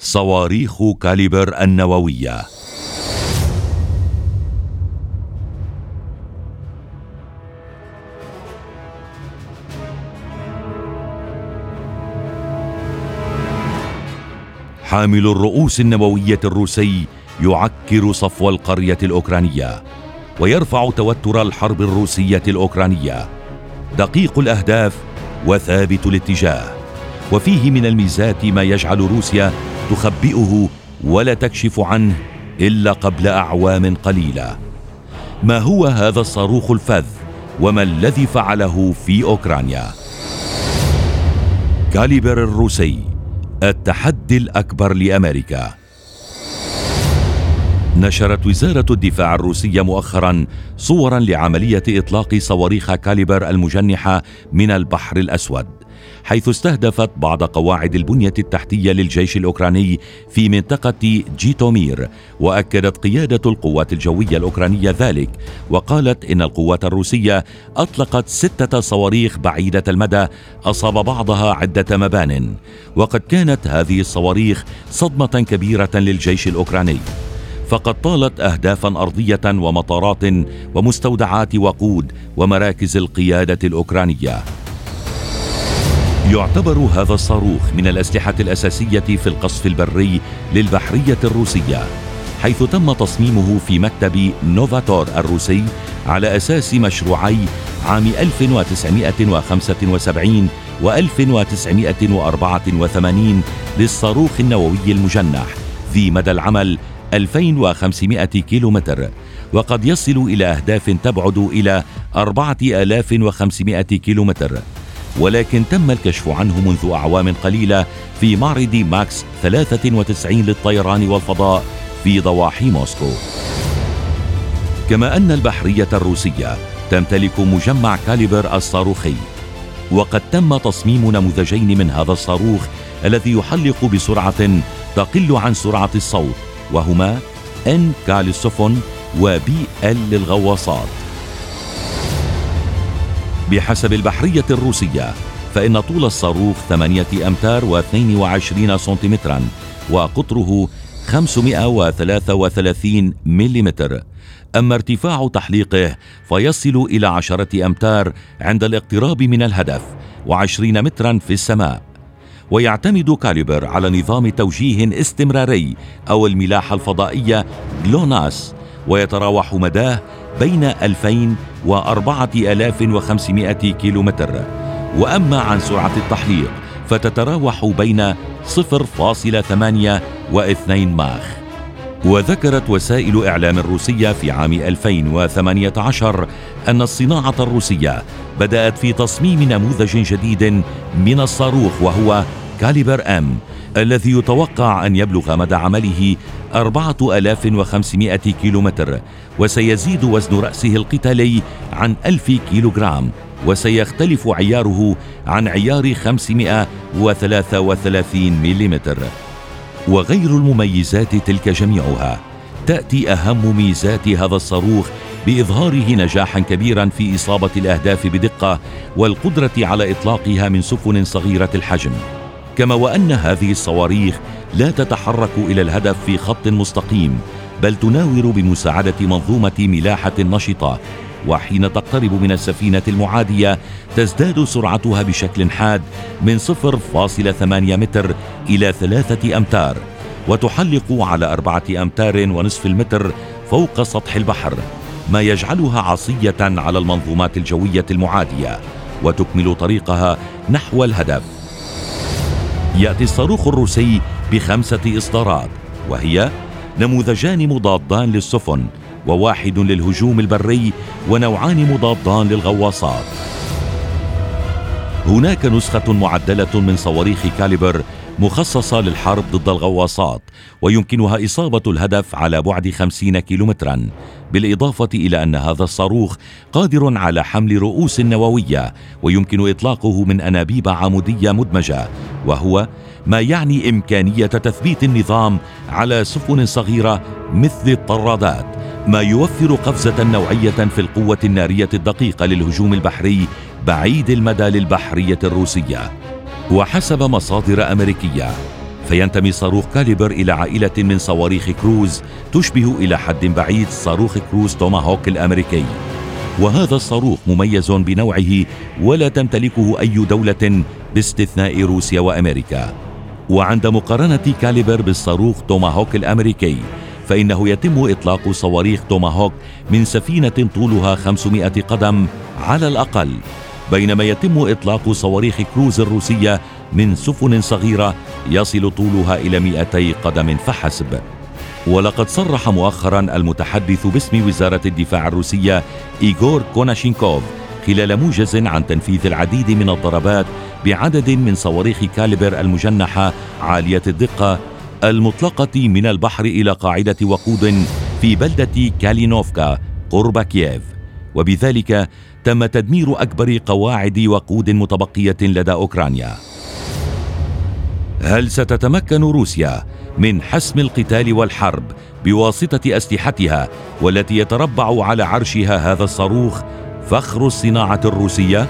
صواريخ كاليبر النووية. حامل الرؤوس النووية الروسي يعكر صفو القرية الأوكرانية ويرفع توتر الحرب الروسية الأوكرانية. دقيق الأهداف وثابت الاتجاه. وفيه من الميزات ما يجعل روسيا تخبئه ولا تكشف عنه إلا قبل أعوام قليلة. ما هو هذا الصاروخ الفذ وما الذي فعله في أوكرانيا؟ كاليبر الروسي التحدي الأكبر لأمريكا. نشرت وزارة الدفاع الروسية مؤخرا صورا لعملية إطلاق صواريخ كاليبر المجنحة من البحر الأسود. حيث استهدفت بعض قواعد البنية التحتية للجيش الأوكراني في منطقة جيتومير وأكدت قيادة القوات الجوية الأوكرانية ذلك وقالت إن القوات الروسية أطلقت ستة صواريخ بعيدة المدى أصاب بعضها عدة مبان وقد كانت هذه الصواريخ صدمة كبيرة للجيش الأوكراني. فقد طالت اهدافا أرضية ومطارات ومستودعات وقود ومراكز القيادة الأوكرانية. يعتبر هذا الصاروخ من الأسلحة الأساسية في القصف البري للبحرية الروسية حيث تم تصميمه في مكتب نوفاتور الروسي على أساس مشروعي عام 1975 و 1984 للصاروخ النووي المجنح ذي مدى العمل 2500 كيلومتر وقد يصل إلى أهداف تبعد إلى 4500 كيلومتر. ولكن تم الكشف عنه منذ أعوام قليلة في معرض ماكس 93 للطيران والفضاء في ضواحي موسكو. كما أن البحرية الروسية تمتلك مجمع كاليبر الصاروخي وقد تم تصميم نموذجين من هذا الصاروخ الذي يحلق بسرعة تقل عن سرعة الصوت وهما ان كاليسوفون وبي ال للغواصات. بحسب البحرية الروسية فإن طول الصاروخ ثمانية أمتار و22 سنتيمترا وقطره 533 ملم أما ارتفاع تحليقه فيصل إلى عشرة أمتار عند الاقتراب من الهدف وعشرين مترا في السماء. ويعتمد كاليبر على نظام توجيه استمراري أو الملاحة الفضائية جلوناس ويتراوح مداه بين 2000 و 4500 كيلومتر. وأما عن سرعة التحليق فتتراوح بين 0.8 و 2 ماخ. وذكرت وسائل إعلام روسية في عام 2018 أن الصناعة الروسية بدأت في تصميم نموذج جديد من الصاروخ وهو كاليبر أم الذي يتوقع أن يبلغ مدى عمله 4500 كيلومتر وسيزيد وزن رأسه القتالي عن 1000 كيلوغرام وسيختلف عياره عن عيار 533 ملم وغير المميزات تلك جميعها تأتي أهم ميزات هذا الصاروخ بإظهاره نجاحا كبيرا في إصابة الأهداف بدقة والقدرة على إطلاقها من سفن صغيرة الحجم. كما وأن هذه الصواريخ لا تتحرك إلى الهدف في خط مستقيم بل تناور بمساعدة منظومة ملاحة نشطة. وحين تقترب من السفينة المعادية تزداد سرعتها بشكل حاد من 0.8 متر إلى 3 أمتار وتحلق على أربعة أمتار ونصف المتر فوق سطح البحر ما يجعلها عصية على المنظومات الجوية المعادية وتكمل طريقها نحو الهدف. يأتي الصاروخ الروسي بخمسة إصدارات وهي نموذجان مضادان للسفن وواحد للهجوم البري ونوعان مضادان للغواصات. هناك نسخة معدلة من صواريخ كاليبر مخصصة للحرب ضد الغواصات ويمكنها إصابة الهدف على بعد خمسين كيلومترا بالإضافة إلى أن هذا الصاروخ قادر على حمل رؤوس نووية ويمكن إطلاقه من أنابيب عمودية مدمجة وهو ما يعني إمكانية تثبيت النظام على سفن صغيرة مثل الطرادات ما يوفر قفزة نوعية في القوة النارية الدقيقة للهجوم البحري بعيد المدى للبحرية الروسية. وحسب مصادر أمريكية فينتمي صاروخ كاليبر إلى عائلة من صواريخ كروز تشبه إلى حد بعيد صاروخ كروز توماهوك الأمريكي. وهذا الصاروخ مميز بنوعه ولا تمتلكه أي دولة باستثناء روسيا وأمريكا. وعند مقارنة كاليبر بالصاروخ توماهوك الأمريكي فإنه يتم إطلاق صواريخ توماهوك من سفينة طولها 500 قدم على الأقل. بينما يتم إطلاق صواريخ كروز الروسية من سفن صغيرة يصل طولها إلى 200 قدم فحسب. ولقد صرح مؤخرا المتحدث باسم وزارة الدفاع الروسية إيغور كوناشينكوف خلال موجز عن تنفيذ العديد من الضربات بعدد من صواريخ كاليبر المجنحة عالية الدقة المطلقة من البحر إلى قاعدة وقود في بلدة كالينوفكا قرب كييف. وبذلك تم تدمير أكبر قواعد وقود متبقية لدى أوكرانيا هل ستتمكن روسيا من حسم القتال والحرب بواسطة أسلحتها والتي يتربع على عرشها هذا الصاروخ فخر الصناعة الروسية؟